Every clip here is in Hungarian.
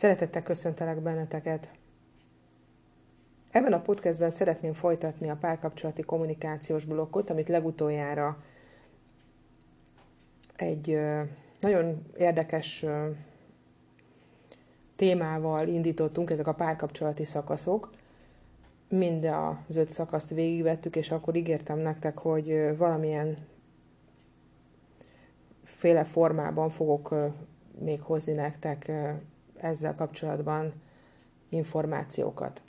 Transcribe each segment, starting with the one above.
Szeretettel köszöntelek benneteket. Ebben a podcastben szeretném folytatni a párkapcsolati kommunikációs blokkot, amit legutoljára egy nagyon érdekes témával indítottunk, ezek a párkapcsolati szakaszok. Mind az öt szakaszt végigvettük, és akkor ígértem nektek, hogy valamilyen féle formában fogok még hozni nektek ezzel kapcsolatban információkat.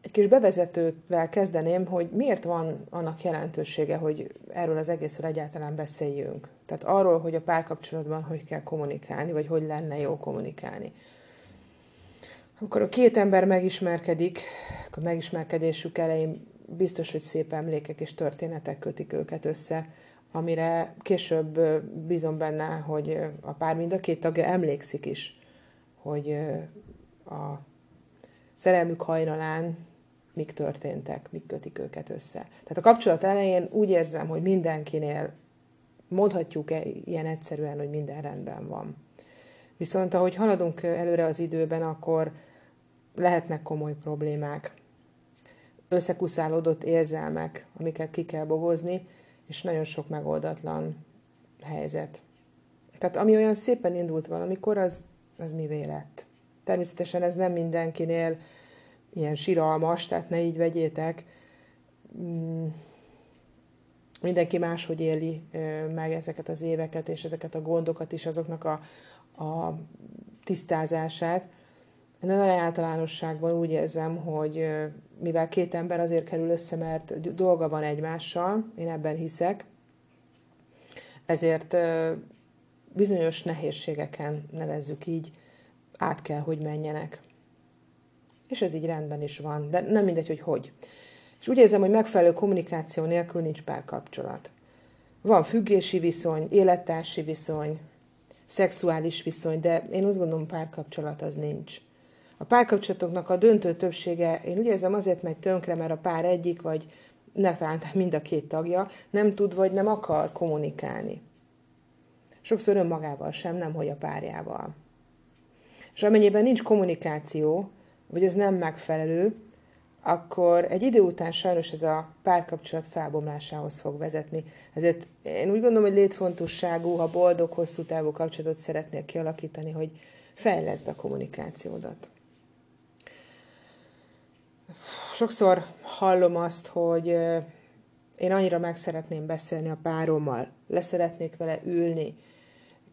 Egy kis bevezetővel kezdeném, hogy miért van annak jelentősége, hogy erről az egészről egyáltalán beszéljünk. Tehát arról, hogy a párkapcsolatban hogy kell kommunikálni, vagy hogy lenne jó kommunikálni. Amikor a két ember megismerkedik, a megismerkedésük elején biztos, hogy szép emlékek és történetek kötik őket össze, amire később bízom benne, hogy a pár mind a két tagja emlékszik is, hogy a szerelmük hajnalán mik történtek, mik kötik őket össze. Tehát a kapcsolat elején úgy érzem, hogy mindenkinél mondhatjuk -e ilyen egyszerűen, hogy minden rendben van. Viszont ahogy haladunk előre az időben, akkor lehetnek komoly problémák, összekuszálódott érzelmek, amiket ki kell bogozni, és nagyon sok megoldatlan helyzet. Tehát ami olyan szépen indult valamikor, az, az mi lett. Természetesen ez nem mindenkinél ilyen siralmas, tehát ne így vegyétek. Mm, mindenki máshogy éli meg ezeket az éveket, és ezeket a gondokat is, azoknak a, a tisztázását. De nagy általánosságban úgy érzem, hogy mivel két ember azért kerül össze, mert dolga van egymással, én ebben hiszek, ezért bizonyos nehézségeken, nevezzük így, át kell, hogy menjenek. És ez így rendben is van, de nem mindegy, hogy hogy. És úgy érzem, hogy megfelelő kommunikáció nélkül nincs párkapcsolat. Van függési viszony, élettársi viszony, szexuális viszony, de én azt gondolom, párkapcsolat az nincs. A párkapcsolatoknak a döntő többsége, én úgy érzem, azért megy tönkre, mert a pár egyik, vagy ne talán mind a két tagja nem tud, vagy nem akar kommunikálni. Sokszor önmagával sem, nem hogy a párjával. És amennyiben nincs kommunikáció, vagy ez nem megfelelő, akkor egy idő után sajnos ez a párkapcsolat felbomlásához fog vezetni. Ezért én úgy gondolom, hogy létfontosságú, ha boldog, hosszú távú kapcsolatot szeretnél kialakítani, hogy fejleszd a kommunikációdat sokszor hallom azt, hogy én annyira meg szeretném beszélni a párommal, leszeretnék vele ülni,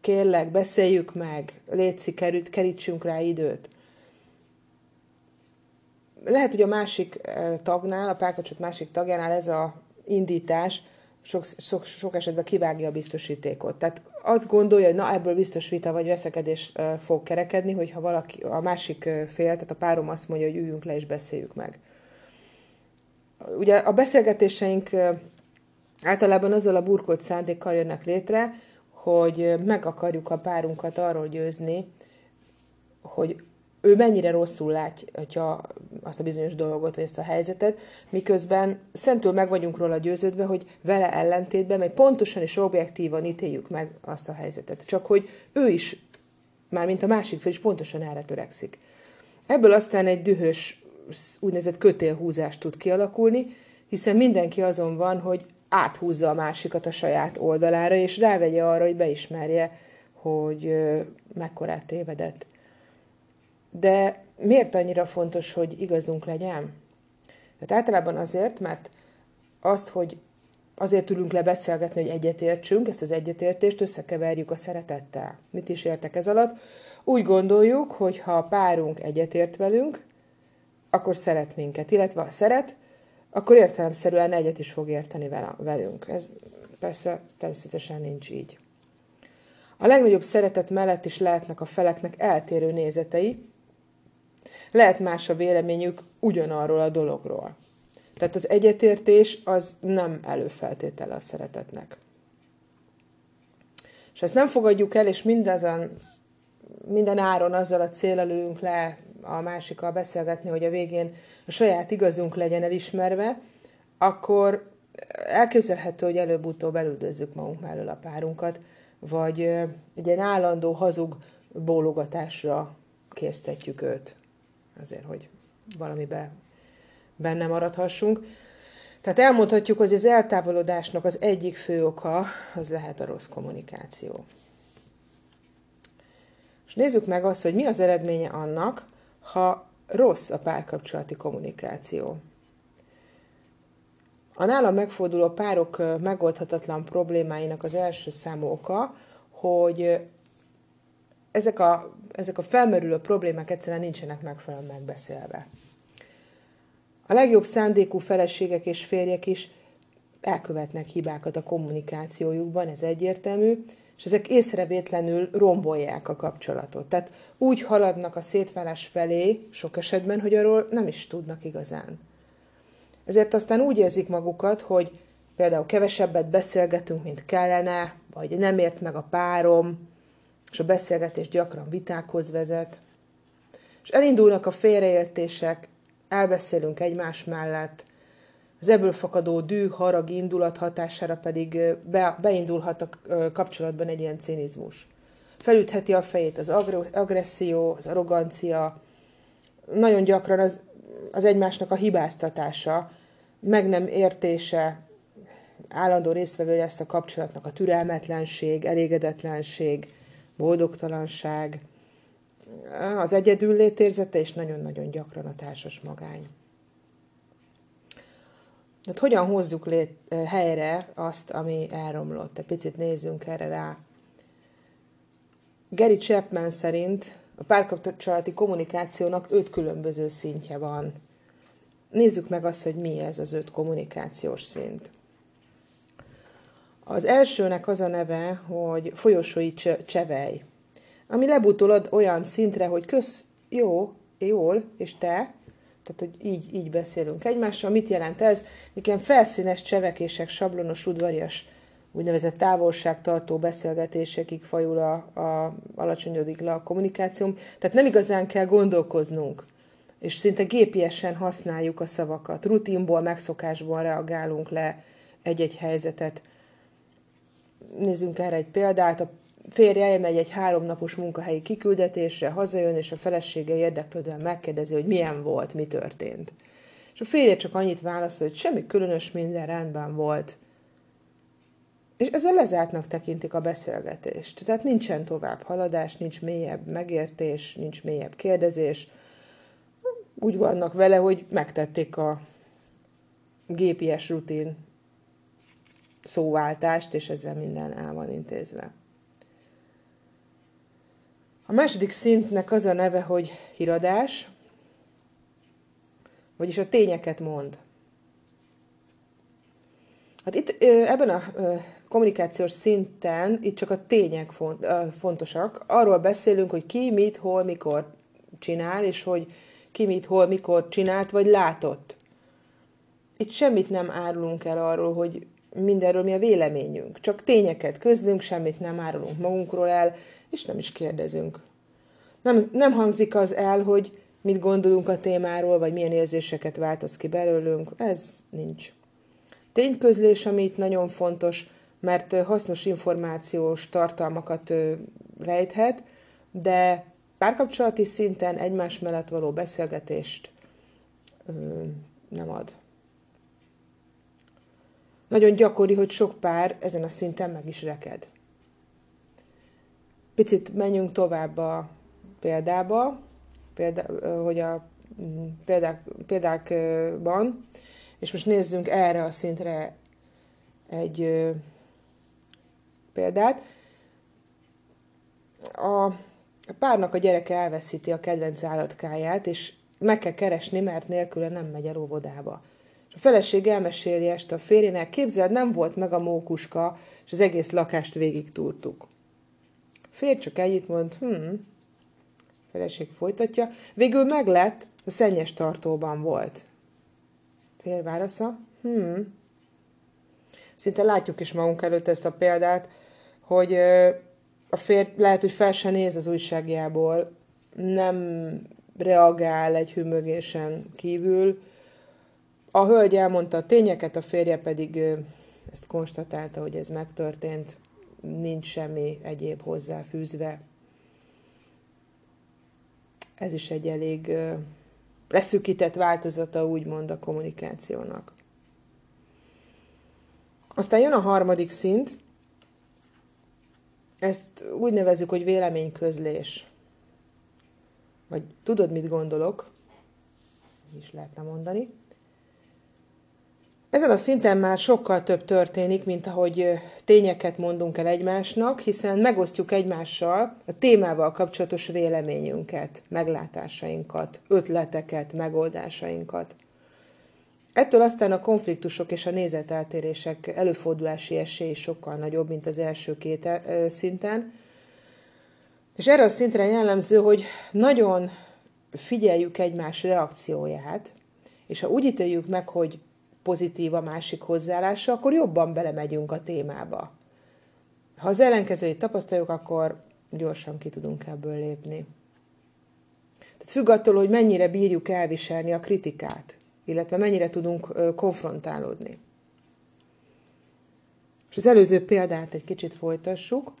kérlek, beszéljük meg, létszik, kerítsünk rá időt. Lehet, hogy a másik tagnál, a párkapcsolat másik tagjánál ez a indítás sok, sok, sok esetben kivágja a biztosítékot. Tehát azt gondolja, hogy na ebből biztos vita vagy veszekedés fog kerekedni, hogyha valaki, a másik fél, tehát a párom azt mondja, hogy üljünk le és beszéljük meg. Ugye a beszélgetéseink általában azzal a burkolt szándékkal jönnek létre, hogy meg akarjuk a párunkat arról győzni, hogy ő mennyire rosszul látja azt a bizonyos dolgot, vagy ezt a helyzetet, miközben szentül meg vagyunk róla győződve, hogy vele ellentétben, mert pontosan és objektívan ítéljük meg azt a helyzetet. Csak hogy ő is, már mint a másik fél is pontosan erre törekszik. Ebből aztán egy dühös úgynevezett kötélhúzást tud kialakulni, hiszen mindenki azon van, hogy áthúzza a másikat a saját oldalára, és rávegye arra, hogy beismerje, hogy mekkorát tévedett. De miért annyira fontos, hogy igazunk legyen? Tehát általában azért, mert azt, hogy azért ülünk le beszélgetni, hogy egyetértsünk, ezt az egyetértést összekeverjük a szeretettel. Mit is értek ez alatt? Úgy gondoljuk, hogy ha a párunk egyetért velünk, akkor szeret minket, illetve ha szeret, akkor értelemszerűen egyet is fog érteni velünk. Ez persze természetesen nincs így. A legnagyobb szeretet mellett is lehetnek a feleknek eltérő nézetei, lehet más a véleményük ugyanarról a dologról. Tehát az egyetértés az nem előfeltétele a szeretetnek. És ezt nem fogadjuk el, és mindazon, minden áron azzal a célral ülünk le a másikkal beszélgetni, hogy a végén a saját igazunk legyen elismerve, akkor elképzelhető, hogy előbb-utóbb elüldözzük magunk mellől a párunkat, vagy egy ilyen állandó hazug bólogatásra késztetjük őt, azért, hogy valamibe benne maradhassunk. Tehát elmondhatjuk, hogy az eltávolodásnak az egyik fő oka az lehet a rossz kommunikáció. És nézzük meg azt, hogy mi az eredménye annak, ha rossz a párkapcsolati kommunikáció. A nálam megforduló párok megoldhatatlan problémáinak az első számú oka, hogy ezek a, ezek a felmerülő problémák egyszerűen nincsenek megfelelően megbeszélve. A legjobb szándékú feleségek és férjek is elkövetnek hibákat a kommunikációjukban, ez egyértelmű, és ezek észrevétlenül rombolják a kapcsolatot. Tehát úgy haladnak a szétválás felé sok esetben, hogy arról nem is tudnak igazán. Ezért aztán úgy érzik magukat, hogy például kevesebbet beszélgetünk, mint kellene, vagy nem ért meg a párom, és a beszélgetés gyakran vitákhoz vezet. És elindulnak a félreértések, elbeszélünk egymás mellett, az ebből fakadó dű, harag, indulat hatására pedig be, beindulhat a kapcsolatban egy ilyen cinizmus. Felütheti a fejét az agresszió, az arrogancia, nagyon gyakran az, az egymásnak a hibáztatása, meg nem értése, állandó résztvevő lesz a kapcsolatnak a türelmetlenség, elégedetlenség, boldogtalanság, az egyedül létérzete, és nagyon-nagyon gyakran a társas magány. Tehát hogyan hozzuk lét, helyre azt, ami elromlott? Egy picit nézzünk erre rá. Gary Chapman szerint a párkapcsolati kommunikációnak öt különböző szintje van. Nézzük meg azt, hogy mi ez az öt kommunikációs szint. Az elsőnek az a neve, hogy folyosói csevej, ami lebutolod olyan szintre, hogy kösz, jó, jól, és te, tehát, hogy így, így beszélünk egymással. Mit jelent ez? Igen, felszínes csevekések, sablonos, udvarias, úgynevezett távolságtartó beszélgetésekig fajul a, a alacsonyodik le a kommunikációm. Tehát nem igazán kell gondolkoznunk, és szinte gépiesen használjuk a szavakat. Rutinból, megszokásból reagálunk le egy-egy helyzetet. Nézzünk erre egy példát. A férje elmegy egy háromnapos munkahelyi kiküldetésre, hazajön, és a felesége érdeklődően megkérdezi, hogy milyen volt, mi történt. És a férje csak annyit válaszol, hogy semmi különös, minden rendben volt. És ezzel lezártnak tekintik a beszélgetést. Tehát nincsen tovább haladás, nincs mélyebb megértés, nincs mélyebb kérdezés. Úgy vannak vele, hogy megtették a gépies rutin szóváltást, és ezzel minden el van intézve. A második szintnek az a neve, hogy híradás, vagyis a tényeket mond. Hát itt ebben a kommunikációs szinten itt csak a tények fontosak. Arról beszélünk, hogy ki mit, hol, mikor csinál, és hogy ki mit, hol, mikor csinált, vagy látott. Itt semmit nem árulunk el arról, hogy mindenről mi a véleményünk. Csak tényeket közlünk, semmit nem árulunk magunkról el, és nem is kérdezünk. Nem, nem hangzik az el, hogy mit gondolunk a témáról, vagy milyen érzéseket változ ki belőlünk, ez nincs. Tényközlés, ami itt nagyon fontos, mert hasznos információs tartalmakat rejthet, de párkapcsolati szinten egymás mellett való beszélgetést nem ad. Nagyon gyakori, hogy sok pár ezen a szinten meg is reked. Picit menjünk tovább a példába, példa, hogy a mm, példák, példákban, és most nézzünk erre a szintre egy példát. A párnak a gyereke elveszíti a kedvenc állatkáját, és meg kell keresni, mert nélküle nem megy el óvodába. És a feleség elmeséli este a férjének, képzeld, nem volt meg a mókuska, és az egész lakást végig túrtuk. Férj csak egyit mond, hm, feleség folytatja, végül meglett, a szennyes tartóban volt. Fél válasza, hm. Szinte látjuk is magunk előtt ezt a példát, hogy a férj lehet, hogy fel se néz az újságjából, nem reagál egy hümögésen kívül. A hölgy elmondta a tényeket, a férje pedig ezt konstatálta, hogy ez megtörtént, nincs semmi egyéb hozzáfűzve. Ez is egy elég leszűkített változata, úgymond a kommunikációnak. Aztán jön a harmadik szint, ezt úgy nevezzük, hogy véleményközlés. Vagy tudod, mit gondolok? Is lehetne mondani. Ezen a szinten már sokkal több történik, mint ahogy tényeket mondunk el egymásnak, hiszen megosztjuk egymással a témával kapcsolatos véleményünket, meglátásainkat, ötleteket, megoldásainkat. Ettől aztán a konfliktusok és a nézeteltérések előfordulási esély sokkal nagyobb, mint az első két szinten. És erre a szintre jellemző, hogy nagyon figyeljük egymás reakcióját, és ha úgy ítéljük meg, hogy pozitív a másik hozzáállása, akkor jobban belemegyünk a témába. Ha az ellenkezőjét tapasztaljuk, akkor gyorsan ki tudunk ebből lépni. Tehát függ attól, hogy mennyire bírjuk elviselni a kritikát, illetve mennyire tudunk konfrontálódni. És az előző példát egy kicsit folytassuk.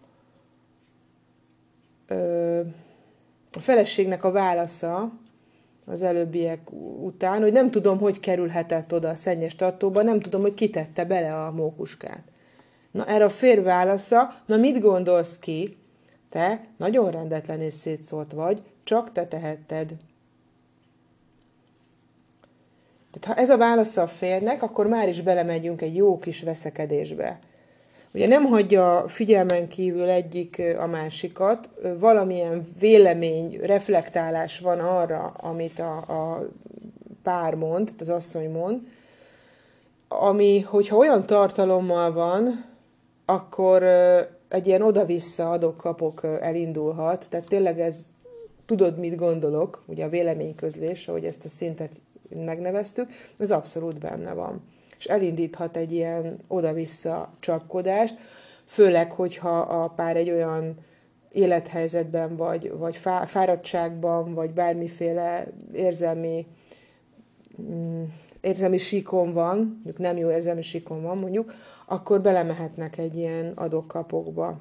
A feleségnek a válasza az előbbiek után, hogy nem tudom, hogy kerülhetett oda a szennyes tartóba, nem tudom, hogy kitette bele a mókuskát. Na erre a férj válasza, na mit gondolsz ki? Te nagyon rendetlen és szétszólt vagy, csak te tehetted. Tehát ha ez a válasza a férnek, akkor már is belemegyünk egy jó kis veszekedésbe. Ugye nem hagyja figyelmen kívül egyik a másikat, valamilyen vélemény, reflektálás van arra, amit a, a pár mond, az asszony mond, ami, hogyha olyan tartalommal van, akkor egy ilyen oda-vissza adok-kapok elindulhat, tehát tényleg ez, tudod, mit gondolok, ugye a véleményközlés, ahogy ezt a szintet megneveztük, ez abszolút benne van és elindíthat egy ilyen oda-vissza csapkodást, főleg, hogyha a pár egy olyan élethelyzetben, vagy, vagy fáradtságban, vagy bármiféle érzelmi, mm, érzelmi síkon van, mondjuk nem jó érzelmi síkon van mondjuk, akkor belemehetnek egy ilyen adokkapokba.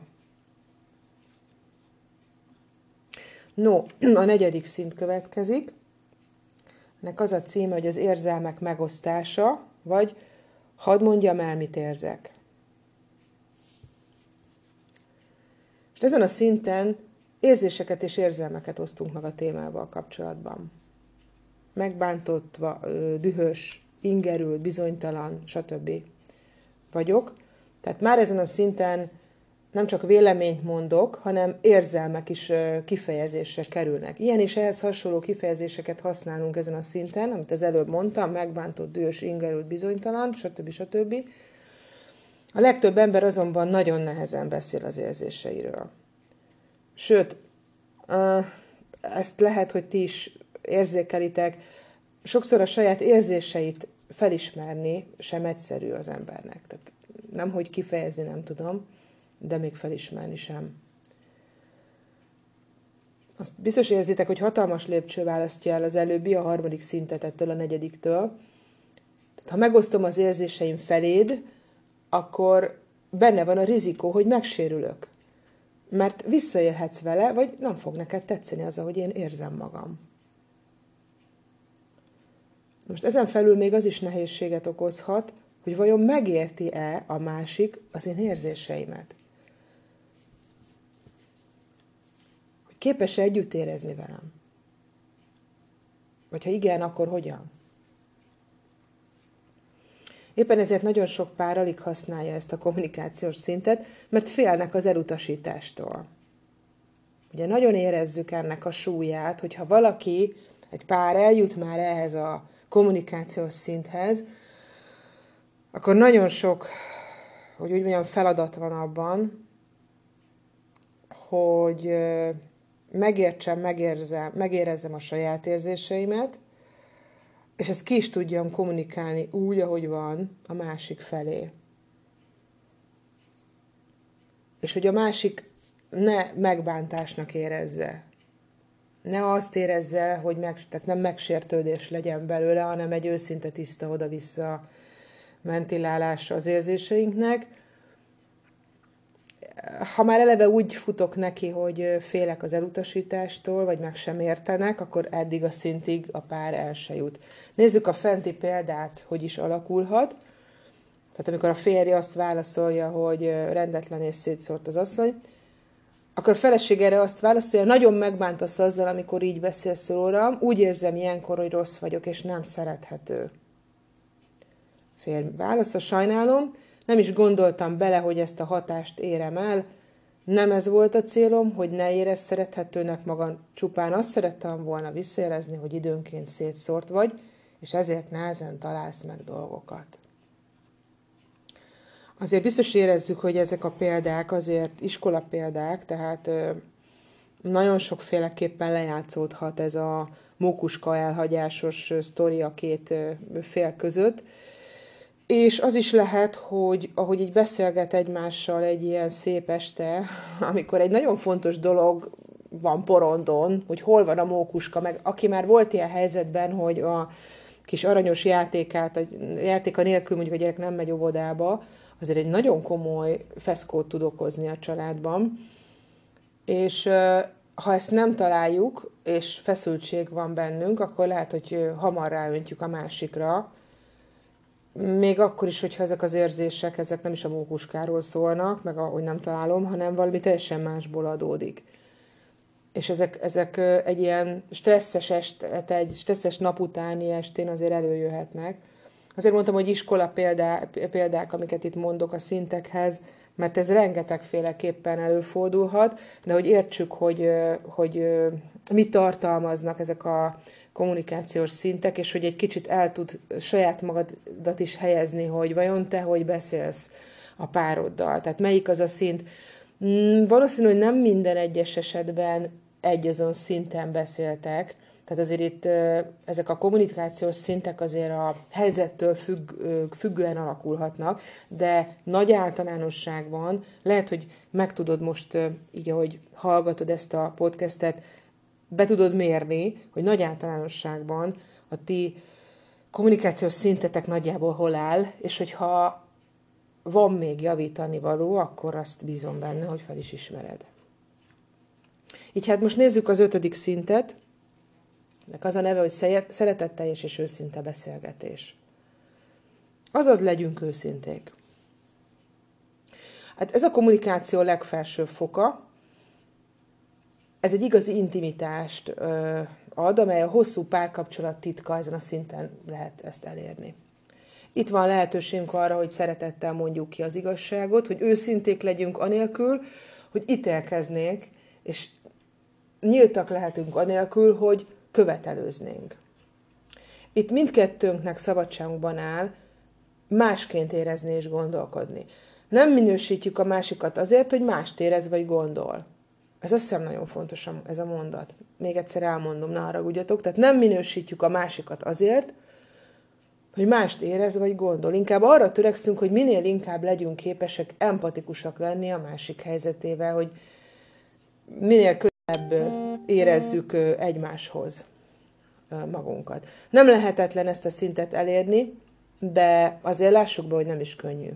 No, a negyedik szint következik. Ennek az a címe, hogy az érzelmek megosztása, vagy Hadd mondjam el, mit érzek. És ezen a szinten érzéseket és érzelmeket osztunk meg a témával kapcsolatban. Megbántott, dühös, ingerült, bizonytalan, stb. vagyok. Tehát már ezen a szinten nem csak véleményt mondok, hanem érzelmek is kifejezésre kerülnek. Ilyen és ehhez hasonló kifejezéseket használunk ezen a szinten, amit az előbb mondtam, megbántott, dühös, ingerült, bizonytalan, stb. stb. A legtöbb ember azonban nagyon nehezen beszél az érzéseiről. Sőt, ezt lehet, hogy ti is érzékelitek, sokszor a saját érzéseit felismerni sem egyszerű az embernek. Tehát nem, hogy kifejezni nem tudom, de még felismerni sem. Azt biztos érzitek, hogy hatalmas lépcső választja el az előbbi, a harmadik szintet ettől a negyediktől. Tehát, ha megosztom az érzéseim feléd, akkor benne van a rizikó, hogy megsérülök. Mert visszaélhetsz vele, vagy nem fog neked tetszeni az, ahogy én érzem magam. Most ezen felül még az is nehézséget okozhat, hogy vajon megérti-e a másik az én érzéseimet. Képes-e együtt érezni velem? Vagy ha igen, akkor hogyan? Éppen ezért nagyon sok pár alig használja ezt a kommunikációs szintet, mert félnek az elutasítástól. Ugye nagyon érezzük ennek a súlyát, hogyha valaki, egy pár eljut már ehhez a kommunikációs szinthez, akkor nagyon sok, hogy úgy mondjam, feladat van abban, hogy megértsem, megérzem, megérezzem a saját érzéseimet, és ezt ki is tudjam kommunikálni úgy, ahogy van a másik felé. És hogy a másik ne megbántásnak érezze. Ne azt érezze, hogy meg, tehát nem megsértődés legyen belőle, hanem egy őszinte tiszta oda-vissza ventilálása az érzéseinknek, ha már eleve úgy futok neki, hogy félek az elutasítástól, vagy meg sem értenek, akkor eddig a szintig a pár el se jut. Nézzük a fenti példát, hogy is alakulhat. Tehát amikor a férj azt válaszolja, hogy rendetlen és szétszórt az asszony, akkor a feleség erre azt válaszolja, nagyon megbántasz azzal, amikor így beszélsz rólam, úgy érzem ilyenkor, hogy rossz vagyok, és nem szerethető. Férj válasz, sajnálom, nem is gondoltam bele, hogy ezt a hatást érem el, nem ez volt a célom, hogy ne érez szerethetőnek magam, csupán azt szerettem volna visszajelezni, hogy időnként szétszórt vagy, és ezért nehezen találsz meg dolgokat. Azért biztos érezzük, hogy ezek a példák azért iskola példák, tehát nagyon sokféleképpen lejátszódhat ez a mókuska elhagyásos sztori a két fél között, és az is lehet, hogy ahogy így beszélget egymással egy ilyen szép este, amikor egy nagyon fontos dolog van porondon, hogy hol van a mókuska, meg aki már volt ilyen helyzetben, hogy a kis aranyos játékát, a játéka nélkül mondjuk a gyerek nem megy óvodába, azért egy nagyon komoly feszkót tud okozni a családban. És ha ezt nem találjuk, és feszültség van bennünk, akkor lehet, hogy hamar ráöntjük a másikra, még akkor is, hogyha ezek az érzések, ezek nem is a mókuskáról szólnak, meg ahogy nem találom, hanem valami teljesen másból adódik. És ezek, ezek egy ilyen stresszes, est, egy stresszes nap utáni estén azért előjöhetnek. Azért mondtam, hogy iskola példá, példák, amiket itt mondok a szintekhez, mert ez rengetegféleképpen előfordulhat, de hogy értsük, hogy, hogy mit tartalmaznak ezek a kommunikációs szintek, és hogy egy kicsit el tud saját magadat is helyezni, hogy vajon te hogy beszélsz a pároddal. Tehát melyik az a szint. Mm, valószínű, hogy nem minden egyes esetben egy azon szinten beszéltek, tehát azért itt ezek a kommunikációs szintek azért a helyzettől függ, függően alakulhatnak, de nagy általánosságban lehet, hogy meg tudod most, így ahogy hallgatod ezt a podcastet, be tudod mérni, hogy nagy általánosságban a ti kommunikációs szintetek nagyjából hol áll, és hogyha van még javítani való, akkor azt bízom benne, hogy fel is ismered. Így hát most nézzük az ötödik szintet, ennek az a neve, hogy szeretetteljes és őszinte beszélgetés. Azaz legyünk őszinték. Hát ez a kommunikáció legfelsőbb foka, ez egy igazi intimitást ad, amely a hosszú párkapcsolat titka ezen a szinten lehet ezt elérni. Itt van lehetőségünk arra, hogy szeretettel mondjuk ki az igazságot, hogy őszinték legyünk anélkül, hogy ítélkeznénk, és nyíltak lehetünk anélkül, hogy követelőznénk. Itt mindkettőnknek szabadságunkban áll másként érezni és gondolkodni. Nem minősítjük a másikat azért, hogy mást érez vagy gondol. Ez azt hiszem nagyon fontos ez a mondat. Még egyszer elmondom, ne haragudjatok. Tehát nem minősítjük a másikat azért, hogy mást érez vagy gondol. Inkább arra törekszünk, hogy minél inkább legyünk képesek empatikusak lenni a másik helyzetével, hogy minél közelebb érezzük egymáshoz magunkat. Nem lehetetlen ezt a szintet elérni, de azért lássuk be, hogy nem is könnyű.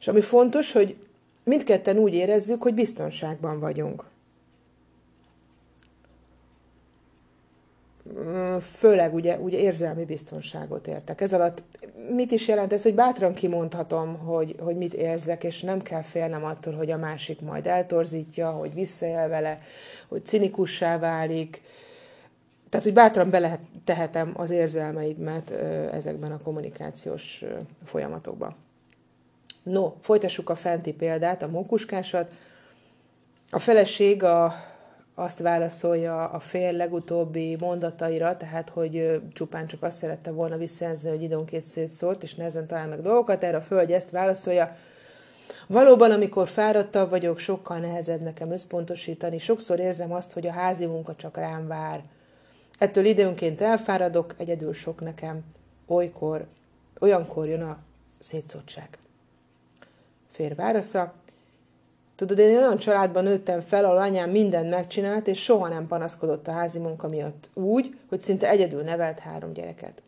És ami fontos, hogy mindketten úgy érezzük, hogy biztonságban vagyunk. Főleg ugye, ugye érzelmi biztonságot értek. Ez alatt mit is jelent ez, hogy bátran kimondhatom, hogy, hogy mit érzek, és nem kell félnem attól, hogy a másik majd eltorzítja, hogy visszaél vele, hogy cinikussá válik. Tehát, hogy bátran bele tehetem az érzelmeimet ezekben a kommunikációs folyamatokban. No, folytassuk a fenti példát, a mókuskásat. A feleség a, azt válaszolja a fél legutóbbi mondataira, tehát, hogy csupán csak azt szerette volna visszajelzni, hogy időnként szétszólt, és nehezen talál meg dolgokat. Erre a földj ezt válaszolja, Valóban, amikor fáradtabb vagyok, sokkal nehezebb nekem összpontosítani. Sokszor érzem azt, hogy a házi munka csak rám vár. Ettől időnként elfáradok, egyedül sok nekem. Olykor, olyankor jön a szétszótság. Fér válasza. Tudod, én olyan családban nőttem fel, ahol anyám mindent megcsinált, és soha nem panaszkodott a házi munka miatt úgy, hogy szinte egyedül nevelt három gyereket.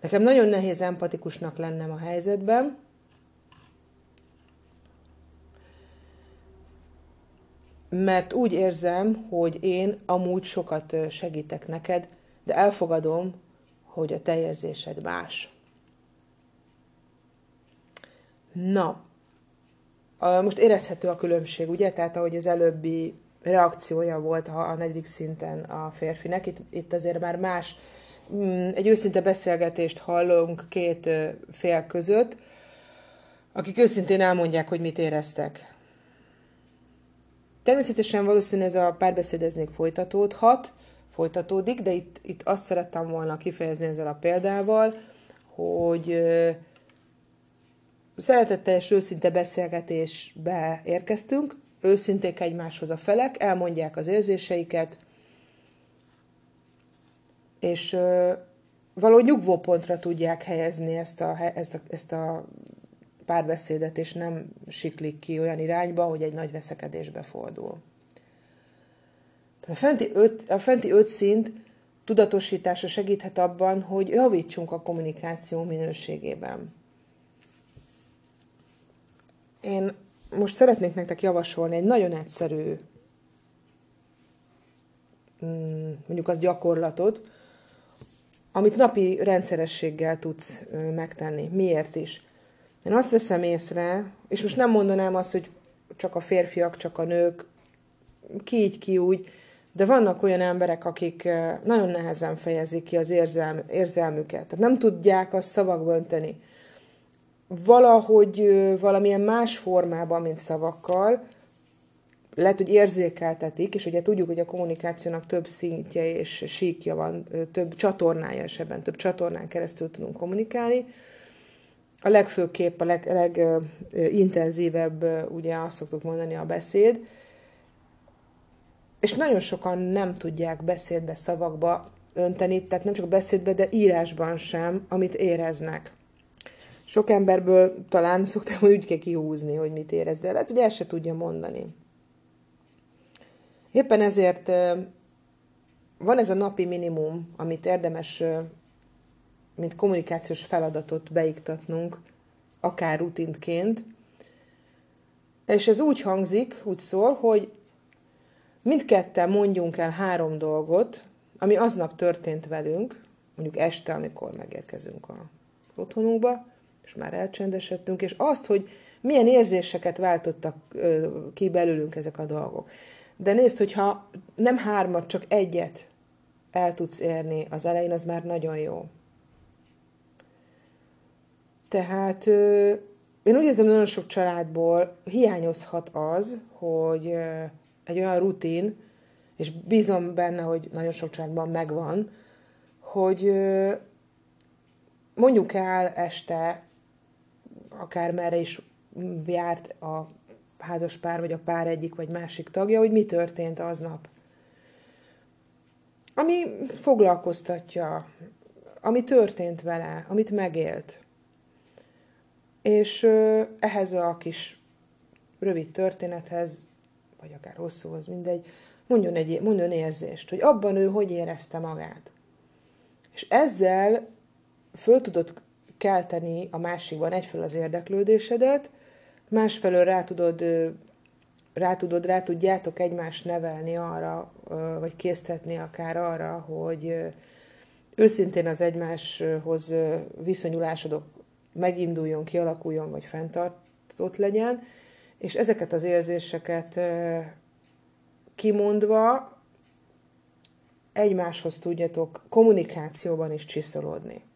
Nekem nagyon nehéz empatikusnak lennem a helyzetben, mert úgy érzem, hogy én amúgy sokat segítek neked, de elfogadom, hogy a te érzésed más. Na, most érezhető a különbség, ugye? Tehát ahogy az előbbi reakciója volt a negyedik szinten a férfinek, itt, itt azért már más, mm, egy őszinte beszélgetést hallunk két fél között, akik őszintén elmondják, hogy mit éreztek. Természetesen valószínű ez a párbeszéd ez még folytatódhat, folytatódik, de itt, itt azt szerettem volna kifejezni ezzel a példával, hogy szeretetteljes őszinte beszélgetésbe érkeztünk, őszinték egymáshoz a felek, elmondják az érzéseiket, és való nyugvópontra tudják helyezni ezt a, ezt a, ezt a párbeszédet, és nem siklik ki olyan irányba, hogy egy nagy veszekedésbe fordul. A fenti öt, a fenti öt szint tudatosítása segíthet abban, hogy javítsunk a kommunikáció minőségében. Én most szeretnék nektek javasolni egy nagyon egyszerű mm, mondjuk az gyakorlatot, amit napi rendszerességgel tudsz megtenni. Miért is? Én azt veszem észre, és most nem mondanám azt, hogy csak a férfiak, csak a nők, ki így, ki úgy, de vannak olyan emberek, akik nagyon nehezen fejezik ki az érzelm, érzelmüket. Tehát nem tudják azt szavakba önteni valahogy valamilyen más formában, mint szavakkal, lehet, hogy érzékeltetik, és ugye tudjuk, hogy a kommunikációnak több szintje és síkja van, több csatornája is ebben, több csatornán keresztül tudunk kommunikálni. A legfőképp, a leg, legintenzívebb, ugye azt szoktuk mondani, a beszéd. És nagyon sokan nem tudják beszédbe, szavakba önteni, tehát nem csak beszédbe, de írásban sem, amit éreznek sok emberből talán szoktam, úgy kell kihúzni, hogy mit érez, de lehet, hogy el se tudja mondani. Éppen ezért van ez a napi minimum, amit érdemes, mint kommunikációs feladatot beiktatnunk, akár rutintként. És ez úgy hangzik, úgy szól, hogy mindketten mondjunk el három dolgot, ami aznap történt velünk, mondjuk este, amikor megérkezünk a otthonunkba, és már elcsendesedtünk, és azt, hogy milyen érzéseket váltottak ki belőlünk ezek a dolgok. De nézd, hogyha nem hármat, csak egyet el tudsz érni az elején, az már nagyon jó. Tehát én úgy érzem, nagyon sok családból hiányozhat az, hogy egy olyan rutin, és bízom benne, hogy nagyon sok családban megvan, hogy mondjuk el este akármerre is járt a házas pár, vagy a pár egyik, vagy másik tagja, hogy mi történt aznap. Ami foglalkoztatja, ami történt vele, amit megélt. És ehhez a kis rövid történethez, vagy akár hosszú, az mindegy, mondjon, egy, mondjon érzést, hogy abban ő hogy érezte magát. És ezzel föl tudod kelteni a másikban egyfelől az érdeklődésedet, másfelől rá tudod, rá tudod, rá tudjátok egymást nevelni arra, vagy késztetni akár arra, hogy őszintén az egymáshoz viszonyulásodok meginduljon, kialakuljon, vagy fenntartott legyen, és ezeket az érzéseket kimondva egymáshoz tudjatok kommunikációban is csiszolódni.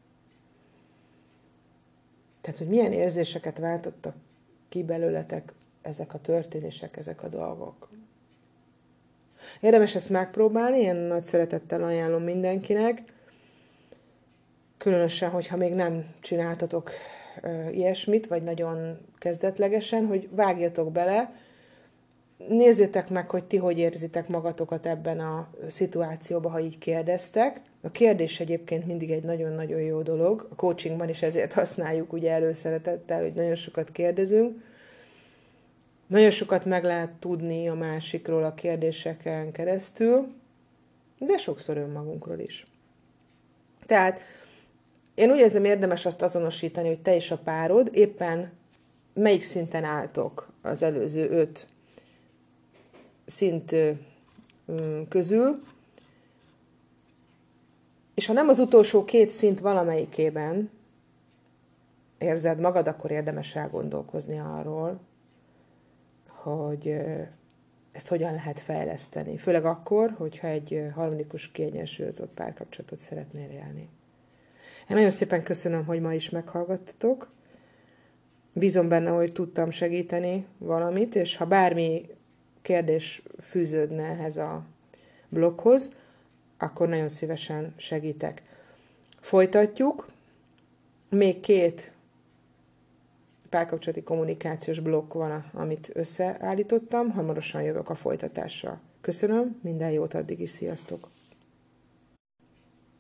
Tehát, hogy milyen érzéseket váltottak ki belőletek ezek a történések, ezek a dolgok. Érdemes ezt megpróbálni, én nagy szeretettel ajánlom mindenkinek, különösen, hogyha még nem csináltatok ilyesmit, vagy nagyon kezdetlegesen, hogy vágjatok bele, nézzétek meg, hogy ti hogy érzitek magatokat ebben a szituációban, ha így kérdeztek. A kérdés egyébként mindig egy nagyon-nagyon jó dolog. A coachingban is ezért használjuk ugye előszeretettel, hogy nagyon sokat kérdezünk. Nagyon sokat meg lehet tudni a másikról a kérdéseken keresztül, de sokszor önmagunkról is. Tehát én úgy érzem érdemes azt azonosítani, hogy te és a párod éppen melyik szinten álltok az előző öt szint közül, és ha nem az utolsó két szint valamelyikében érzed magad, akkor érdemes elgondolkozni arról, hogy ezt hogyan lehet fejleszteni. Főleg akkor, hogyha egy harmonikus, kiegyensúlyozott párkapcsolatot szeretnél élni. Én nagyon szépen köszönöm, hogy ma is meghallgattatok. Bízom benne, hogy tudtam segíteni valamit, és ha bármi kérdés fűződne ehhez a bloghoz, akkor nagyon szívesen segítek. Folytatjuk. Még két párkapcsolati kommunikációs blokk van, amit összeállítottam. Hamarosan jövök a folytatással. Köszönöm, minden jót addig is, sziasztok!